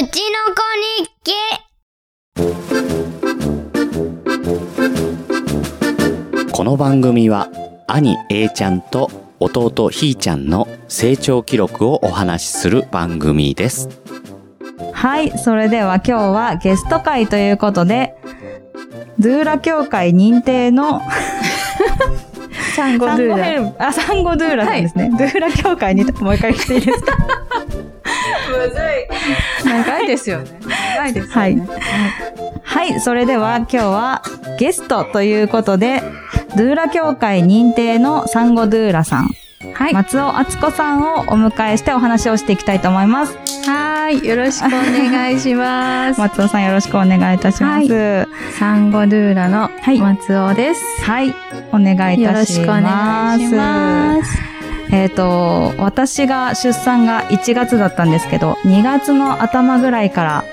うちの子日記この番組は兄 A ちゃんと弟ひーちゃんの成長記録をお話しする番組です。はい、それでは今日はゲスト会ということで、ドゥーラ協会認定の サンゴドゥーラ。あ、サンゴドゥーラさんですね。ドゥーラ協会にもう一回来ていいですか？長いですよね。長いですよね。はい、それでは今日はゲストということで、ドゥーラ協会認定のサンゴドゥーラさん、はい。松尾敦子さんをお迎えしてお話をしていきたいと思います。はい。よろしくお願いします。松尾さんよろしくお願いいたします。はサンゴドゥーラのはい松尾です。い、お願いいよろたししくお願ます。いします。えっ、と、私が出産が1月だったんですけど、2月の頭ぐらいから、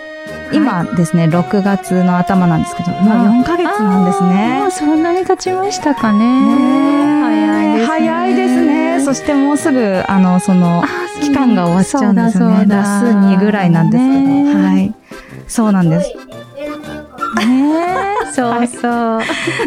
今ですね、6月の頭なんですけど、もう4ヶ月なんですあーもねう。そんなに経ちましたかね。ねえ早いですね。早いですね。そしてもうすぐ、あの、その、期間が終わっちゃうんですよね。ラスそうだ2ぐらいなんですけど。ねはい。そうなんです。ねえそうそう。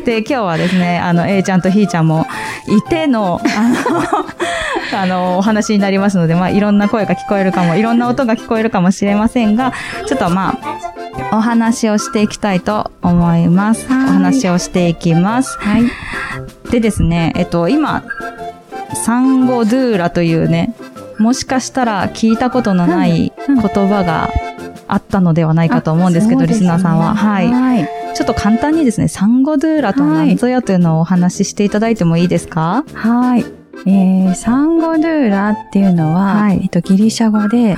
で、今日はですね、あの、A ちゃんとひーちゃんもいての、あの、あの、お話になりますので、まあ、いろんな声が聞こえるかも、いろんな音が聞こえるかもしれませんが、ちょっとまあ、お話をしていきたいと思います。おはい話をしていきます。はい。でですね、えっと、今、サンゴドゥーラというね、もしかしたら聞いたことのないうん言葉があったのではないかと思うんですけど、リスナーさんは。はい。はい。ちょっと簡単にですね、サンゴドゥーラとは何ぞやというのをお話ししていただいてもいいですか？はい。えー、サンゴドゥーラっていうのは、はいえっと、ギリシャ語で、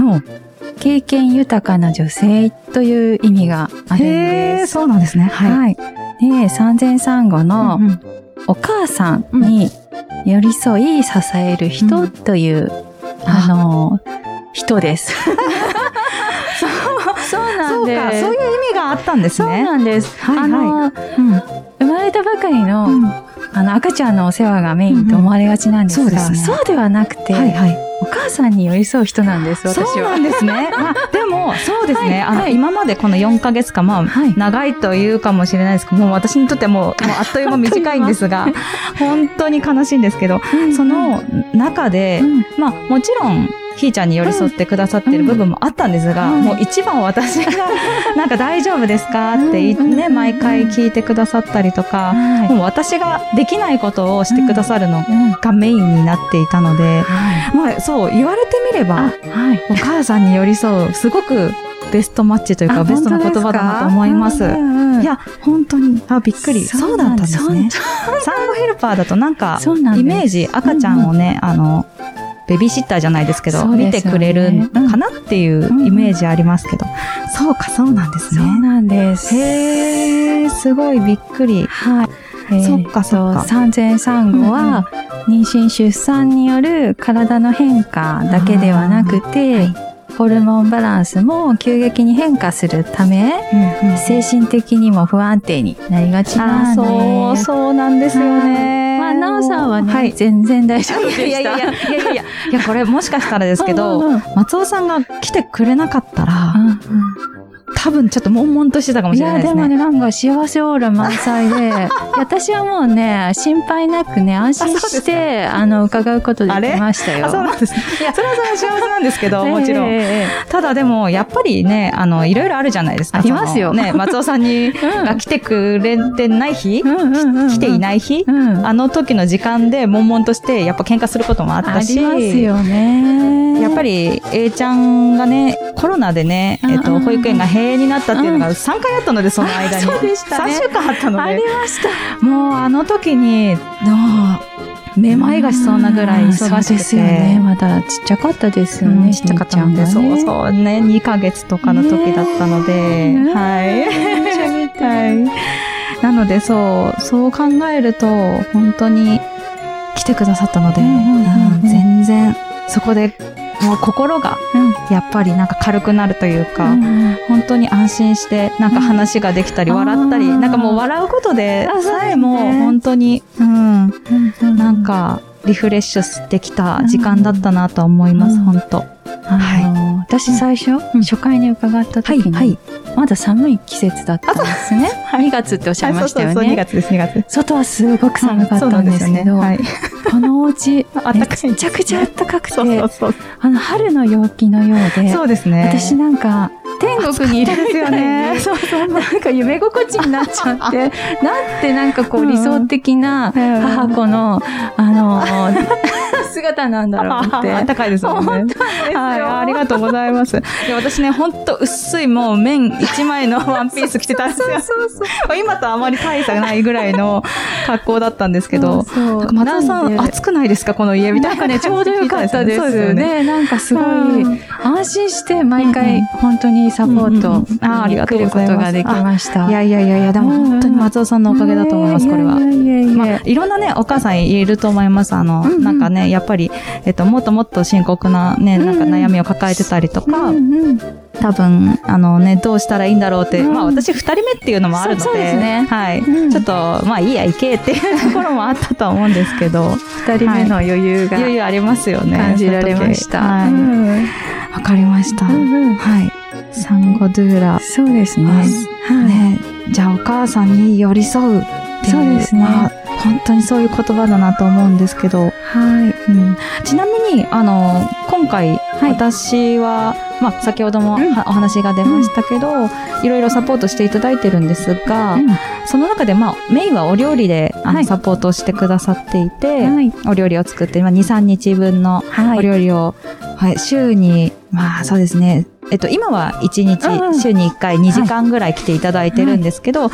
経験豊かな女性という意味があるんです。そうなんですね。はい。はい。で、産前産後のうんうんお母さんに寄り添い支える人という、あの、人です。そうなんです。そういう意味があったんですそうね。なんです。はいはいあの、うん生まれたばかりの、うんあの、赤ちゃんのお世話がメインと思われがちなんですが、うんうんそうですねそうではなくて、はいはい。お母さんに寄り添う人なんです、私は。そうなんですね。まあ、でも、そうですね。あの、はいはい今までこの4ヶ月間、まあ、はい長いというかもしれないですけど、もう私にとってはもう、もうあっという間短いんですが、本当に悲しいんですけど、うんその中でう、んまあ、もちろん、ひーちゃんに寄り添ってくださってる部分もあったんですが、うん。もう一番私が、なんか大丈夫ですか？ってね、うん毎回聞いてくださったりとか、はい。もう私ができないことをしてくださるのうん。がメインになっていたので、はい。まあそう、言われてみれば、はい。お母さんに寄り添う、すごくベストマッチというか、あベストな言葉だなと思います。いや、本当に、あ、びっくり。そうだったんですね。そ産後ヘルパーだとなんか、イメージ、赤ちゃんをね、あの、ベビーシッターじゃないですけど、そう見てくれるかなっていうイメージありますけど、そうか、そうなんですね。そうなんです。へー、すごいびっくり。はい。えーそっかそっかと産前産後は、妊娠出産による体の変化だけではなくて、ホルモンバランスも急激に変化するため、精神的にも不安定になりがちなん。そう、そうなんですよね。まあ、なおさんはね、はい。全然大丈夫でした。いやいやいやいやいやいや、これもしかしたらですけど、うんうんうん松尾さんが来てくれなかったら、うん多分ちょっと悶々としてたかもいしれないや、でね。ですもね、なんか幸せオーラ満載で、私はもうね、心配なくね、安心して、あの、伺うことできましたよ。あ、そうなんですね。いや、それはそれは幸せなんですけど、もちろん。ただでも、やっぱりね、あの、いろいろあるじゃないですか。ありますよね、松尾さんに、が来てくれてない日、来ていない日、うん。あの時の時間で悶々として、やっぱ喧嘩することもあったし、ありますよね。やっぱり、A ちゃんがね、コロナでね、えっと、保育園が閉園になったっていうのが3回あったので、その間に。うでしたね3週間あったのであり。ました。もうあの時に、もう、めまいがしそうなぐらい忙しくて。そうですよね。まだちっちゃかったですよね。うんちっちゃかったので、ひそうそうね、2ヶ月とかの時だったので、ねはい。はい。なので、そう、そう考えると、本当に来てくださったので、全然、そこで、もう心が、うん。やっぱりなんか軽くなるというか、うん。本当に安心して、なんか話ができたり、うん笑ったり、あーなんかもう笑うことでさえも、本当に、うん、うんなんか、リフレッシュできた時間だったなと思います、うん本当。あの私最初、うん。初回に伺った時に、はいまだ寒い季節だったんですね。2月っておっしゃいましたよそうそうそう2ね。月です、2月。外はすごく寒かったんですけど、はい。このお家、めちゃくちゃ暖かくて。あの春の陽気のようで、そうですね。私なんか天国にいるですよね。そうそう、なんか夢心地になっちゃって、なんてなんかこう理想的なうん母子の、あのー、姿なんだろうって。あったかいですもんね。本当ですよはい、ありがとうございます。で私ね、ほんと薄いもう綿一枚の ワンピース着てたんですよ。今とあまり大差がないぐらいの格好だったんですけど、そうそう松田さん、暑くないですかこの家？みたないんかね、ちょうどよかったです。そうよね。ね、なんかすごいうん、安心して毎回ん本当にサポートあーありがとうございますことができました。いやいやいやいや、でも本当に松尾さんのおかげだと思います、これは。いやいやいやまあ、いろんなね、お母さんいると思います。あの、なんかね、やっぱり、えっと、もっともっと深刻なね、なんか悩みを抱えてたりとか、多分、あのね、どうしたらいいんだろうって、うんまあ私二人目っていうのもあるので、ねはい、うんちょっと、まあいいや、行けっていうところもあったと思うんですけど、二人目の余裕がいよいよありますよね。感じられました。はい。わ、うんかりました。うんうんはい。サンゴドゥーラ。そうですね。は。ね、じゃあお母さんに寄り添うっていう。そうですねまあ本当にそういう言葉だなと思うんですけど、はい。うん、ちなみに、あの、今回、い。私は、まあ、先ほどもうん。はお話が出ましたけど、いろいろサポートしていただいてるんですが、その中で、まあ、メインはお料理で、あの、はい。サポートをしてくださっていて、はい。お料理を作って、まあ、2、3日分のはい。お料理を、はい、週に、まあ、そうですね、えっと、今は1日、うんうん。週に1回2時間ぐらい来ていただいてるんですけど、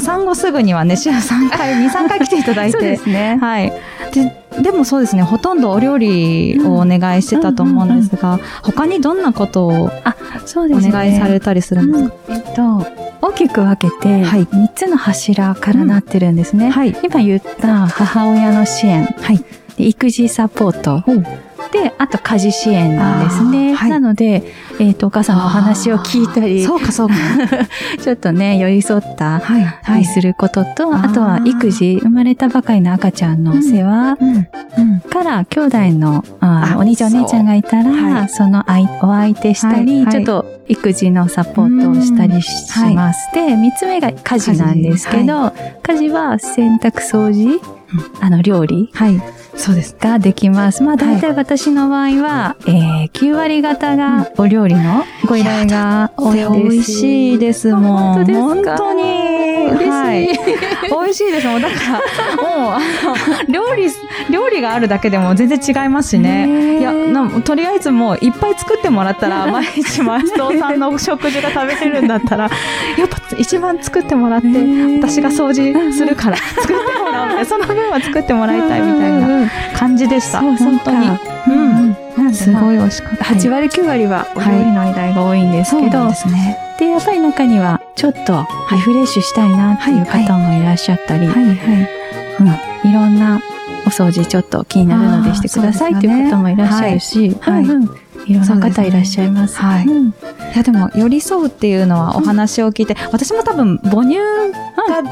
産後すぐにはね、週3回、2、3回来ていただい そうでて、すね。はい。で、でもそうですね、ほとんどお料理をお願いしてたと思うんですが、他にどんなことをそうですね。お願いされたりするんですか、うんえっと、大きく分けて、はい3つの柱からなってるんですね。はい。今言った母親の支援、はい。で育児サポートで、あと家事支援なんですね。はい。なので、えっ、と、お母さんのお話を聞いたり、そうか、そうか。ちょっとね、寄り添ったはい。りすることと、あとは育児、生まれたばかりの赤ちゃんのお世話。から、兄弟のああお兄ちゃんお姉ちゃんがいたら、はい。その相お相手したり、はいはい。ちょっと育児のサポートをしたりしうん。ます。で、三つ目が家事なんですけど、家事は洗濯掃除、あの、料理はい。そうです。ができます。まあ、大体私の場合は、えー、9割方がお料理のご依頼が多いです。美味しいですもん。本当ですか？本当に。嬉しいはい。美味しいですもん。だから、もう、あの、料理、料理があるだけでも全然違いますしね。いやな、とりあえずもういっぱい作ってもらったら、毎日マストさんの食事が食べれるんだったら、やっぱ一番作ってもらって、ー私が掃除するから作ってもらおうみたいな、その分は作ってもらいたいみたいな感じでした。本当に。すごい美味しかった。8割9割はお料理の依頼が多いんですけど、そうなんですね。で、やっぱり中にはちょっとリフレッシュしたいなっていう方もいらっしゃったり、はいはい。うん、いろんなお掃除ちょっと気になるのでしてくださいっていう方もいらっしゃるし、はい。うんうん。い。ろんな方いらっしゃいます。はい。うん。いやでも寄り添うっていうのはお話を聞いて、私も多分母乳が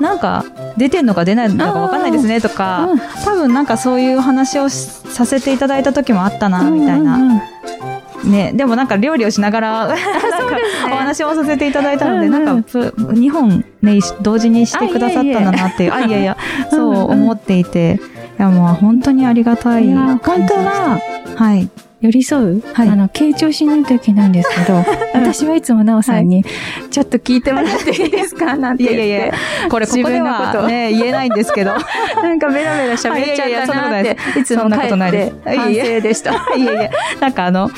なんか出てんのか出ないのかわかんないですねとか、うん。多分なんかそういう話をしさせていただいた時もあったなみたいな、うんうんうん。ねでもなんか料理をしながらなんかお話をさせていただいたので、うんうんなん。かぷ2本ね同時にしてくださったんだなっていうあいやいやそううんうん。思っていていやもう本当にありがたい。いや感じ本当ははい寄り添う、はい。あの、傾聴しないといけないんですけど、私はいつもなおさんに、ちょっと聞いてもらっていいですか？なんてい言って。やいやいや。これここで自分のこと。はね言えないんですけど。なんかベラベラ喋っちゃったなって、いつそんなも帰ことないです。って反省でした。いやいや、なんかあの、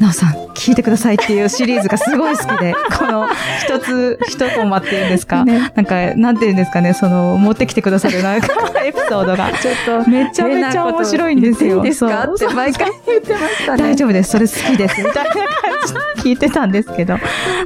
なおさん、聞いてくださいっていうシリーズがすごい好きで、この一つ、一コマっていうんですか、ね。なんか、なんていうんですかね、その、持ってきてくださるなんか、エピソードが。ちょっと、めちゃめちゃ面白いんですよ。いいですか？そう。って毎回言ってましたね。大丈夫です、それ好きです、みたいな感じで聞いてたんですけど。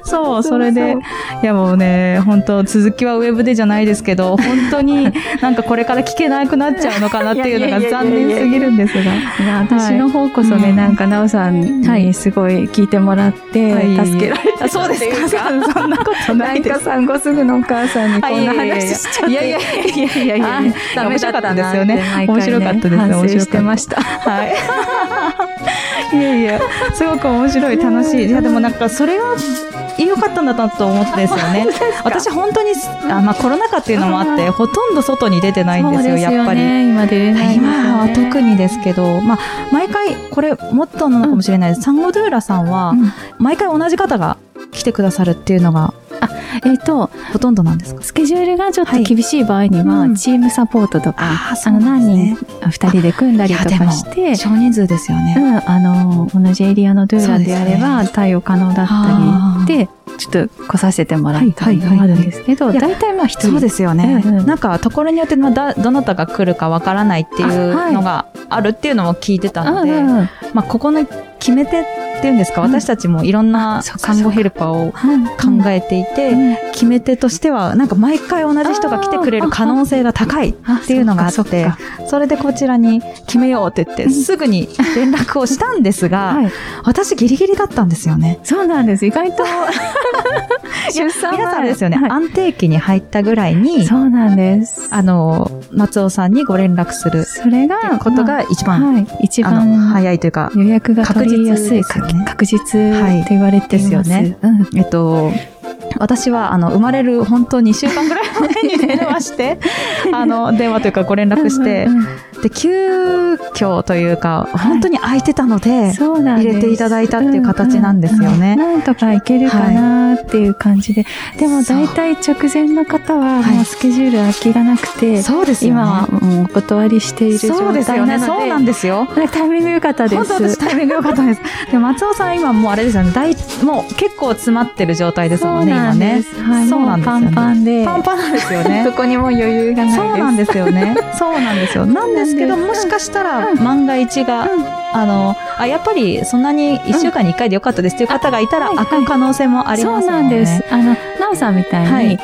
そう、それで、いやもうね、本当続きはウェブでじゃないですけど、本当になんかこれから聞けなくなっちゃうのかなっていうのが残念すぎるんですが。いや私の方こそね、はい。なんか、なおさんにすごい聞いてもらって、はい助けられてあそうですかそんなことなないです んか。産後すぐのお母さんにこんな話しちゃって。いやいやいやいやいやいやあダメだったなって毎回ね面白かったですよね。反省してましした。た。はい。いやいや、すごく面白い、楽しい。いや、でもなんか、それが良かったんだなと思ってですよね。私本当に、あまあコロナ禍っていうのもあって、ほとんど外に出てないんですよ、やっぱり。今出ね今は特にですけど、まあ、毎回、これ、もっとなのかもしれないです。サンゴドゥーラさんは、うん毎回同じ方が来てくださるっていうのが、えっ、と、ほとんどなんですか？スケジュールがちょっと厳しい場合には、うん。チームサポートとか、あーあの、何人、二人で組んだりとかして、少人数ですよね。うん、あの、同じエリアのドゥーラであれば、対応可能だあーったりで、ちょっと来させてもらったりはいはいはい。もあるんですけど、大体まあ一人。そうですよね。うんうん。なんか、ところによって、まあ、だ、どなたが来るかわからないっていうのがあるっていうのも聞いてたので、うんうん。まあ、ここの決め手っていうんですか、うん。私たちもいろんな看護ヘルパーを考えていて、うん。決め手としては、なんか毎回同じ人が来てくれる可能性が高いっていうのがあそってそれでこちらに決めようって言って、すぐに連絡をしたんですが、はい。私ギリギリだったんですよね。そうなんです。意外と、出産皆さんですよね、はい。安定期に入ったぐらいに、そうなんです。あの、松尾さんにご連絡するそれが、ことが一番、まあはい、一番早いというか、予約が取りやすい、確確実はいって言われています。ですよねうん。えっと、私は、あの、生まれる本当2週間ぐらい前に電話して、あの、電話というかご連絡してうん、うんで、急遽というか、本当に空いてたので、そうなんです入れていただいたっていう形なんですよねなんとかいけるかなっていう感じで。でも大体直前の方ははいもうスケジュール空きがなくて、そうですよね。今はもうお断りしている状そうですよね。態なので、そうなんですよ。タイミング良かったで本当私す。タイミング良かったです。で、松尾さん今もうあれですよね。大、もう結構詰まってる状態ですもんね、今ね。はい、そうなんですよねパンパンで、パンパンなんですよねど。こにも余裕がない。そうなんですよね。そうなんですよ。なんですけど、もしかしたら、うん万が一が、うんあの、あ、やっぱりそんなに1週間に1回でよかったですっていう方がいたら、開く可能性もありますもんね。そうなんです。あの、なおさんみたいに、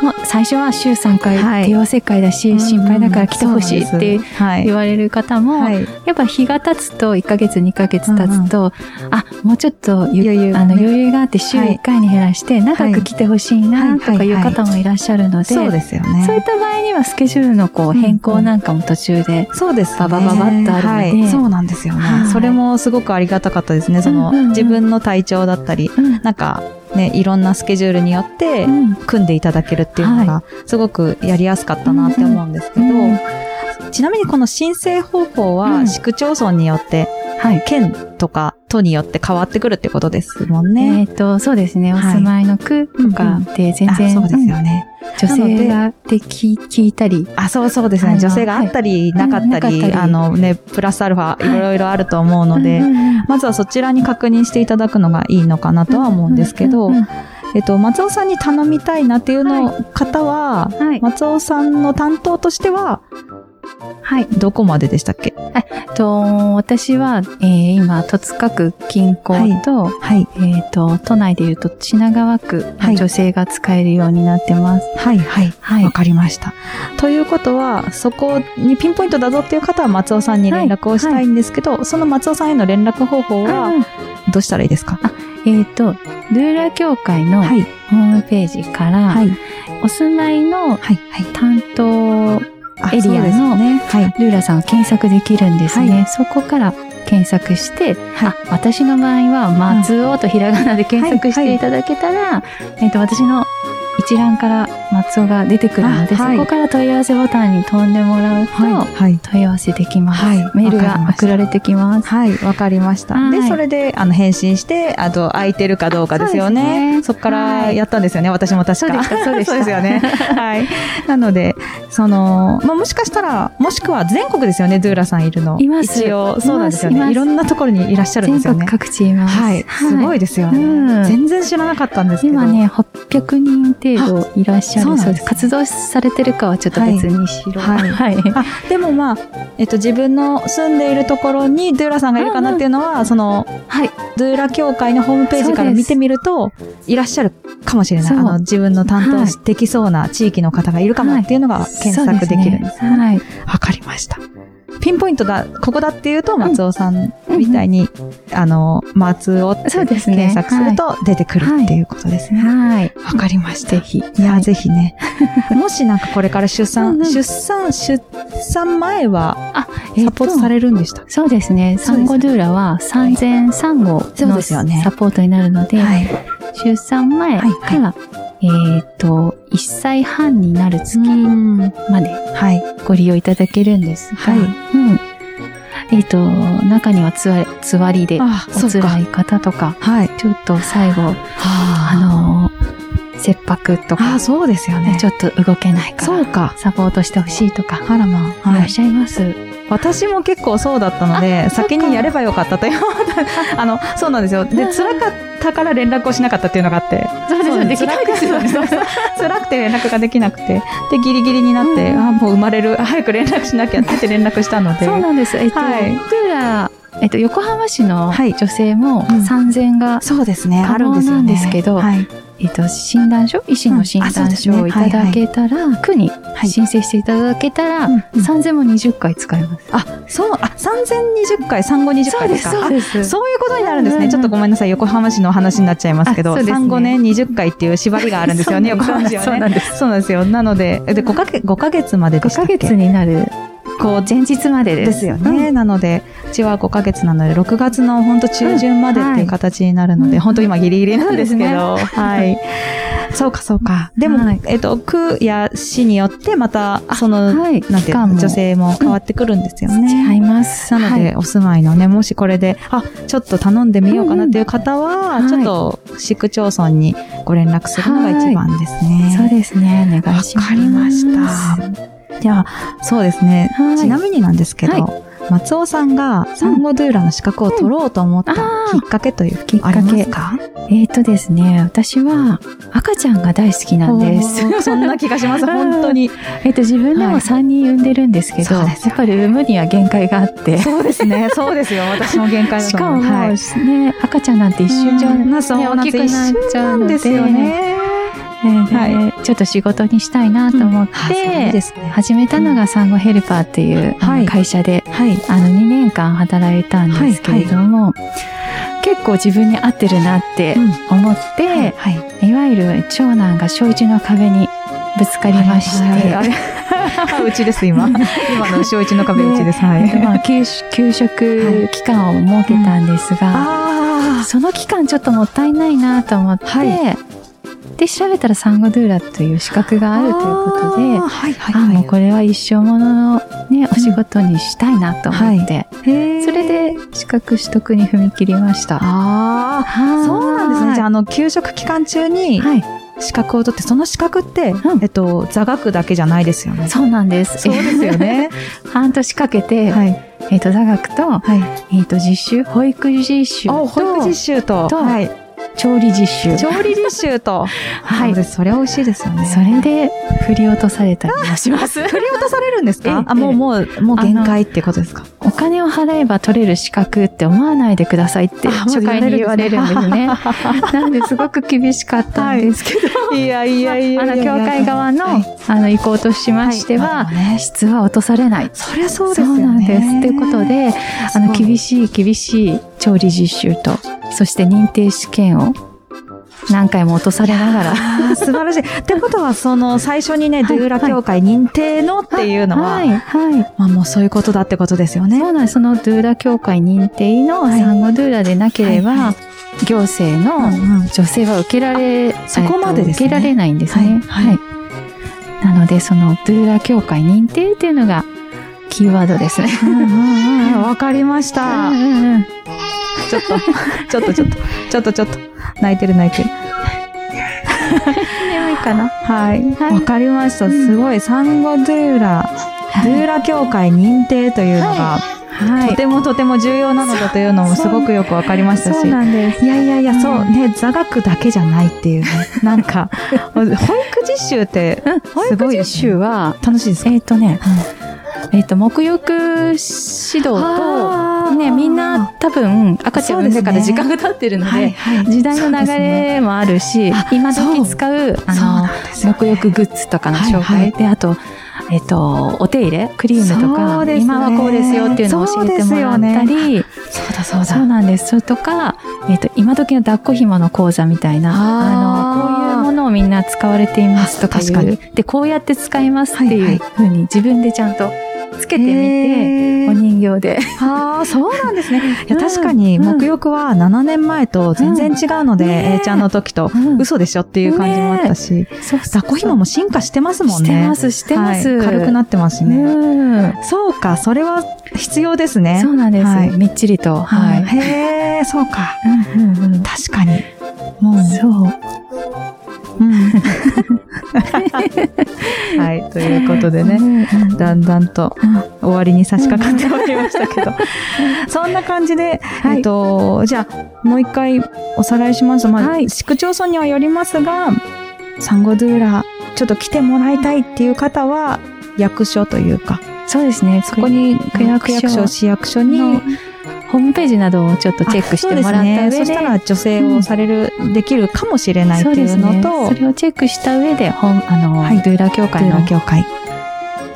はいもう最初は週3回はい。帝王切開だし、うん心配だから来てほしいってはい。言われる方も、はい。やっぱ日が経つと、1ヶ月、2ヶ月経つと、あ、もうちょっとゆ余裕あの余裕があって週はい。1回に減らして、長く来てほしいな、とかいう方もいらっしゃるので、そうですよね。そういった場合にはスケジュールのこう変更なんかも途中で、そうです、ね。ババババッとあるのではい。そうなんですよね。はい。それもすごくありがたかったですね。その、自分の体調だったり、うん。なんか、ね、いろんなスケジュールによってう、ん。組んでいただけるっていうのが、すごくやりやすかったなって思うんですけど、うんちなみにこの申請方法うは、ん。市区町村によって、はい。県とか都によって変わってくるってことですもんね。えっ、と、そうですね。おはい住まいの区とかで全然、あそうですよね。女性がで聞聞いたり、あ、そうそうですね。女性があったり、なかったり、あのね、プラスアルファ、いろいろあると思うので、うんうんうんまずはそちらに確認していただくのがいいのかなとは思うんですけどうんうんうん、えっと、松尾さんに頼みたいなっていうの方は、はい。松尾さんの担当としては、はい。どこまででしたっけ？と、私は、えー今、戸塚区近郊と、はい。えっ、と、都内で言うと品川区はいの女性が使えるようになってます。はい、はい。はいわかりました。ということは、そこにピンポイントだぞっていう方は松尾さんに連絡をしたいんですけど、その松尾さんへの連絡方法はうんどうしたらいいですか？えっ、と、ルーラ協会のはい。ホームページから、はい。お住まいのはい。はい。エリアのね。はい。ルーラさんを検索できるんですね。はいそこから検索して、はいあ、私の場合は、松尾とひらがなで検索していただけたら、えっ、と、私の一覧から松尾が出てくるので、あはいそこから問い合わせボタンに飛んでもらうと、はい。はい。問い合わせできます。はいメールが送られてきます。はい、わかりました。で、はいそれで、あの、返信して、あと、空いてるかどうかですよね。ねそっからはいやったんですよね、私も確か。そうでした そうですよね。はい。なので、その、まあ、もしかしたら、もしくは全国ですよね、ドゥーラさんいるの。います一応、そうなんですよね。いろんなところにいらっしゃるんですよね。各地います。はい。すごいですよね、うん全然知らなかったんですけど。今ね、800人程度いらっしゃるそうです。活動されてるかはちょっと別にしろ。はいはい。あ、でもまあ、えっと、自分の住んでいるところにドゥーラさんがいるかなっていうのは、その、はい。ドゥーラ協会のホームページから見てみると、いらっしゃるかもしれない。あの、自分の担当はいできそうな地域の方がいるかもっていうのが検索できるんですね。わ、はい。かりました。ピンポイントだ、ここだっていうと、松尾さんみたいに、あの、松尾ってそうですね検索すると出てくるっていうことですね。はい。わかりました。ぜひ。いや、ぜひね。もしなんかこれから出産、うんうん出産、出産前はあ、サポートされるんでしたっそうですね。産後ドゥーラは産前産後そうのですよねサポートになるので、けはい。出産前はいから、えっ、と、1歳半になる月ん。まではい。ご利用いただけるんですが、はいうん。えっ、と、中にはつわつわりであ、お辛い方とか、はい。ちょっと最後、ああの、切迫とあか、そうですよね。ちょっと動けないから、そうか。サポートしてほしいとか、あらまあ。はいいらっ。しゃいます。私も結構そうだったので、先にやればよかったという。あの、そうなんですよ。で、辛かったから連絡をしなかったっていうのがあって。そうですよできないですよね辛くて連絡ができなくて。で、ギリギリになって、うんあ、もう生まれる。早く連絡しなきゃって連絡したので。そうなんです。えっと、はいえっと、横浜市のはい女性もうん産前が、そうですね。可能あるんですけどはい。えっと、診断書？医師の診断書をいただけたら、区にはい申請していただけたら、うんうん産前も20回使えます。あ、そう、あ、3020回、産後20回ですか？そうですあそういうことになるんですね。うんうんうんちょっとごめんなさい。横浜市の話になっちゃいますけど、ね産後ね、20回っていう縛りがあるんですよね、そう横浜市はね。そうなんですそうなんですよ。なので、で、5ヶ月、5ヶ月までで5したっけヶ月になる、こう、前日までです。ですよね。なので、うちは5ヶ月なので、6月の本当中旬までっていう形になるので、うん本当今ギリギリなんですけど、はい。そうか、そうか。でも、はいえっと、区や市によって、また、その、はい。なんていう女性も変わってくるんですよね。違います。なので、はいお住まいのね、もしこれで、あ、ちょっと頼んでみようかなっていう方は、うんうんちょっと、市区町村にご連絡するのが一番ですね。そうですね。お願いします。わかりました。じゃあ、そうですね。はいちなみになんですけど、は松尾さんが産後ドゥーラの資格を取ろうと思ったきっかけというきっか？けか？えっ、とですね、私は赤ちゃんが大好きなんです。そんな気がします、本当に。えっと、自分でもはい3人産んでるんですけど、そうですよやっぱり産むには限界があって。そうですね、そうですよ。私も限界だしかもと思う。もうはいね、赤ちゃんなんて一瞬じゃ、うんね、大きくなっちゃうので、ですよね。はちょっと仕事にしたいなと思って。始めたのが産後ヘルパーっていう、会社で、はい。あの2年間働いたんですけれども、結構自分に合ってるなって思って、はい。いわゆる長男が小1の壁にぶつかりまして、うちです、今。今の小一の壁うちです。はえっとい。まあ、給給食期間を設けたんですが、あその期間ちょっともったいないなと思って、はいで、調べたらサンゴドゥーラという資格があるということで、はいはいあ、はい。もうこれは一生もののね、お仕事にしたいなと思って、へーそれで資格取得に踏み切りました。ああ、そうなんですね。じゃあ、あの、給食期間中にはい、資格を取って、その資格って、うんえっと、座学だけじゃないですよね。そうなんです。そうですよね。半年かけて、はい。えっ、と、座学と、はい。えっ、と、実習、保育実習あ、と、保育実習と、とはい。調理実習。調理実習と、はいそれは美味しいですよね。それで振り落とされたりもします？振り落とされるんですええかあ、もう、もう、もう限界ってことですか？お金を払えば取れる資格って思わないでくださいって初回に言われるんですね。なんですごく厳しかったんですけど、いやいやいやあの、教会側の、はいあの、意向としましては、質は落とされない。そりゃそうですよね。そうなんです。ということで、あの、厳い。しい厳しい調理実習と、そして認定試験を何回も落とされながら、素晴らしい。ってことは、その、最初にね、はいドゥーラ協会認定のっていうのは、はい、はい。まあもうそういうことだってことですよね。そうなんです。そのドゥーラ協会認定のはい産後ドゥーラでなければ、はいは行政の女性は受けられ、そこまでですねえっと受けられないんですね。はいはいなので、そのドゥーラ協会認定っていうのがキーワードですね。うんうんうんわかりました。うんうんうんちょっと、ちょっとちょっと、ちょっとちょっと、泣いてる泣いてる。眠いかな。はい。はいわかりました。すごい、産後ドゥーラ、ドゥーラ協会認定というのが、はとてもとても重要なのだというのもすごくよくわかりましたし。そうなんです。いやいやいや、うんそうね、座学だけじゃないっていうね。なんか、保育実習って、保育実習は、楽しいですか？えっ、とね、えっ、と、沐浴指導と、ね、みんな多分赤ちゃん産んでから時間が経ってるので、はいはい。時代の流れもあるし、あ今時使う、あの沐浴グッズとかの紹介、はいはい。で、あと、えっと、お手入れ、クリームとそか、ね。今はこうですよっていうのを教えてもらったり、そうだそうそうなんです。それとか、えっと、今時の抱っこ紐の講座みたいな、あの、こういうものをみんな使われていますとか確かに。で、こうやって使いますっていうふうに自分でちゃんとつけてみて、お人形で。ああ、そうなんですね。いや、うん確かに、うん沐浴は7年前と全然違うので、A ちゃんの時と、うん嘘でしょっていう感じもあったし、抱っこ紐も進化してますもんね。してます、してます。はい軽くなってますしね。うん。そうか、それは必要ですね。そうなんです。はいみっちりと。は。はいい。へえ、そうか。確かに。もう、そう。うん。はい、ということでね、ね。だんだんと終わりに差し掛かってまいりましたけど、そんな感じで、はいえっと、じゃあ、もう一回おさらいします。まあ、はい市区町村にはよりますが、サンゴドゥーラ、ちょっと来てもらいたいっていう方は、役所というか、そうですね。そこに区役所、市役所に、のホームページなどをちょっとチェックしてもらった上で、あそうですね。そしたら女性をされる、できるかもしれないっていうのと、それをチェックした上で、ホームあの、はいドゥーラ協ドゥー会のラ協会、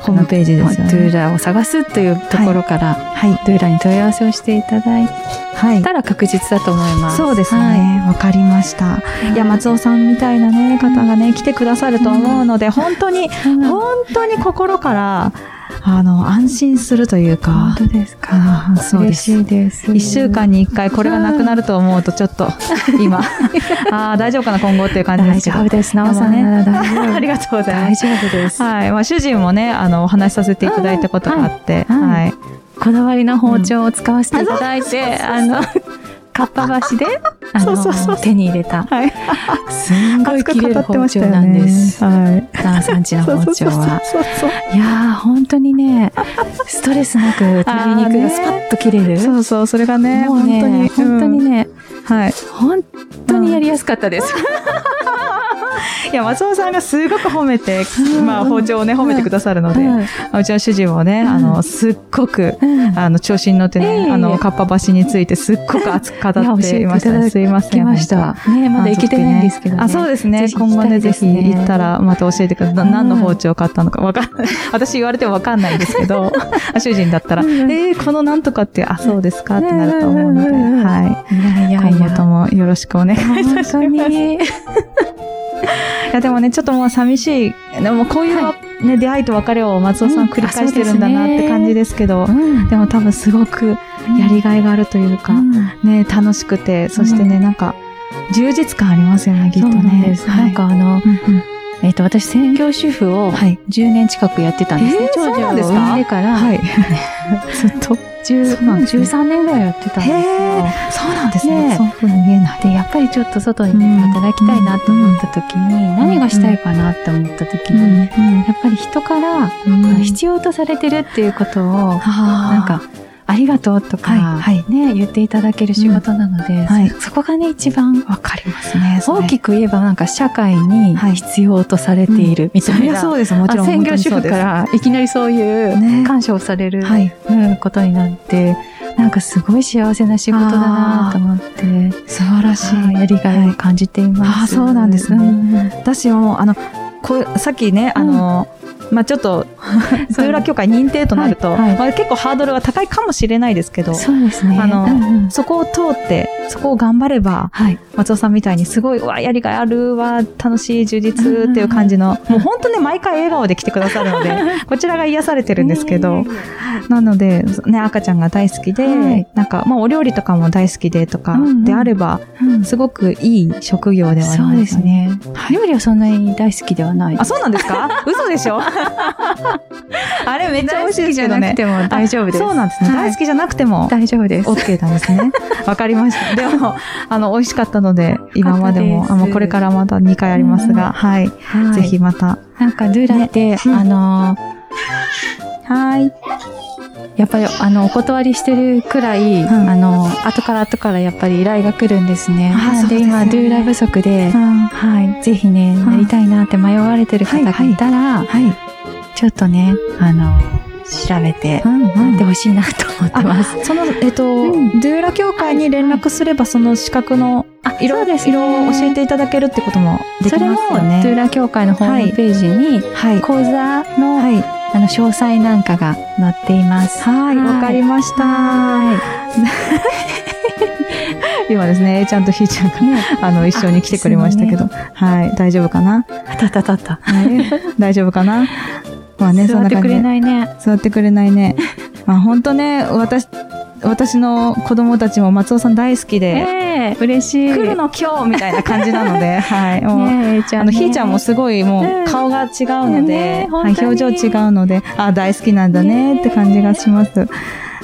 ホームページですよドゥーね。ラを探すというところから、はい。ドゥーラに問い合わせをしていただいはい。たら確実だと思います。そうですね。わ、かりました。いや、松尾さんみたいなね、方がね、来てくださると思うので、本当に、はい。うん本当に心から、あの、安心するというか本、当ですか？そうです嬉しいです。一週間に一回これがなくなると思うと、ちょっと、今、ああ、大丈夫かな、今後っていう感じで大すけど。丈夫です。なおさんねなら大丈夫。ありがとうございます。大丈夫です。はい。まあ、主人もね、あの、お話しさせていただいたことがあって、はい。こだわりの包丁を使わせていただいて、あの、かっぱ橋で、あそうそうそうの、手に入れた、はい。すんごい切れる包丁よなんです。はい。ダンさんちの包丁は。そうそういやー、本当にね、ストレスなく 鶏肉がスパッと切れる。そう。そうそう、それがね、もうね、本当に、本当にうんね、はい。本当にやりやすかったです。いや、松尾さんがすごく褒めて、うんまあ、包丁をね、褒めてくださるので、うちの主人もね、あの、すっごく、うんあの、調子に乗ってね、あの、かっぱ橋についてすっごく熱く語っていましたすいません。来ました。ね、まだ行けてないんですけどね。あ、そうですね。今後ね、ぜひ行ったらまた教えてください。何の包丁を買ったのかわかんない。私言われてもわかんないんですけど、あ 主人だったら、うんえー、このなんとかって、あ、そうですかってなると思うので、はい。今後ともよろしくお願いいたし本ます。やでもね、ちょっともう寂しい。でもこういう、はね、出会いと別れを松尾さうんん繰り返してるんだなって感じですけど、うんでも多分すごくやりがいがあるというか、ね、楽しくて、そしてね、なんか、充実感ありますよね、きっとね。です。はいなんかあの、うんうんえっと、私専業主婦をはい10年近くやってたんですね。長女をなんですか？産んでから、はい。ずっと。10そうなんですね。13年ぐらいやってたんですよ。そうなんですね。ねそう。いうふうに見えない。で、やっぱりちょっと外に出て働きたいなと思った時に、何がしたいかなって思った時に、やっぱり人から、うん。必要とされてるっていうことを、ななんか、ありがとうとか、はいはいね、言っていただける仕事なので、はいそこがね、一番わかりますね。大きく言えばなんか社会にはい必要とされているみたそいな。りゃそうです。もちろん。あ専業主婦か本らいきなりそういうね感謝をされる、当にそうんことになって、なんかすごい幸せな仕事だなと思って、素晴らしい。はいやりがいを感じています。あそうなんですねうん私も、あの、こうさっきね、あの、まあちょっと、ズーラ協会認定となると、はい。はい。まあ、結構ハードルが高いかもしれないですけど、そうですね。あのうんうん。そこを通って、そこを頑張れば、はい。松尾さんみたいにすごい、うわ、やりがいあるわ、楽しい、充実っていう感じの、もう本当ね、毎回笑顔で来てくださるので、こちらが癒されてるんですけど、なので、ね、赤ちゃんが大好きで、はいなんか、まあお料理とかも大好きでとかであれば、うんすごくいい職業ではありそうますですね。料理はそんなに大好きではない。あ、そうなんですか？嘘でしょ？あれめっちゃ美味しいですけどね。ても大丈夫です。そうなんですね。はい大好きじゃなくても大丈夫です。OK なんですね。わかりました。でも、あの、美味しかったので、今までも、あの、これからまた2回ありますが、うんはい。はいぜひ。また。なんか、ドゥラって、うんあのー、はい。やっぱり、あの、お断りしてるくらい、うんあの、後から後からやっぱり依頼が来るんですね。で今、ドゥーラ不足で、ははい。ぜひね、んなりたいなって迷われてる方がいたら、い。ちょっとね、あの、調べて、うんなってほしいなと思ってます。その、えっと、うんドゥーラ協会に連絡すれば、その資格のあ色、そうですね色を教えていただけるってこともできそれも、ますよドゥーね。ラ協会のホームページに、はい。講座の、はい。あの、詳細なんかが載っています。はい、わかりました。は 今ですね、ちゃんとひーちゃんが、い。ね、あの、一緒に来てくれましたけど、はい、大丈夫かな？あたたたた。はい、大丈夫かな？まあね、そん座ってくれ。ないね。座ってくれないね。まあ本当ね、私、私の子供たちも松尾さん大好きで、ええ嬉しい。来るの今日みたいな感じなので、はい。もうねえ、A ちゃあの、んね。ひーちゃんもすごいもううん顔が違うのねで、はい、本当に表情違うので、あ、大好きなんだねって感じがします。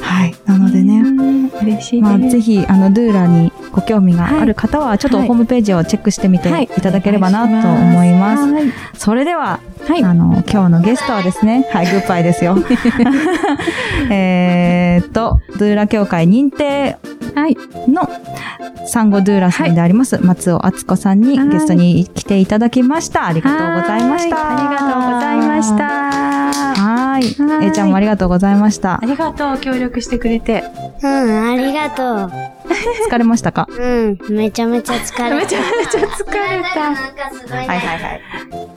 はい。なのでね、うん。嬉しいまあ。ぜひ、あの、ドゥーラにご興味がある方は、ちょっとはいホームページをチェックしてみてはいいただければなと思います。はい。それでは、はいあの、今日のゲストはですね、はい、グッバイですよ。えーっと、ドゥーラ協会認定はい。のサンゴドゥーラさんであります、松尾敦子さんにはいゲストに来ていただきました。ありがとうございました。はいありがとうございまし。た。はい。はいえーちゃんもありがとうござれましたあ。りがとう、協力してくれて。うん、ありがとう。疲れましたか？うん、めちゃめちゃ疲れた。めちゃめちゃ疲れた。はいはいはい。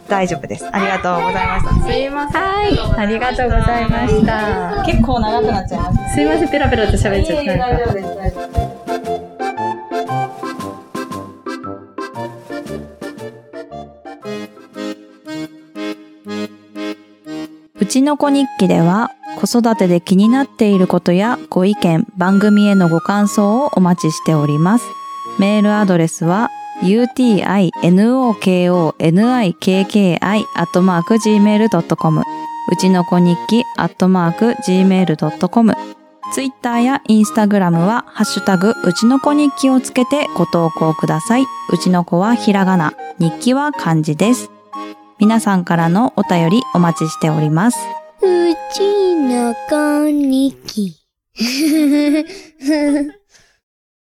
大丈夫です。ありがとうございました。すいません。はい。ありがとうございました。結構長くなっちゃいました。すいません、ペラペラと喋っちゃった。大丈夫です。ちの子日記では子育てで気になっていることやご意見、番組へのご感想をお待ちしております。メールアドレスは utinokonikki.gmail.com うちの子日記 .gmail.com ツイッターやインスタグラムは、ハッシュタグ、うちの子日記をつけてご投稿ください。うちの子はひらがな、日記は漢字です。皆さんからのお便りお待ちしております。うちのこんにき。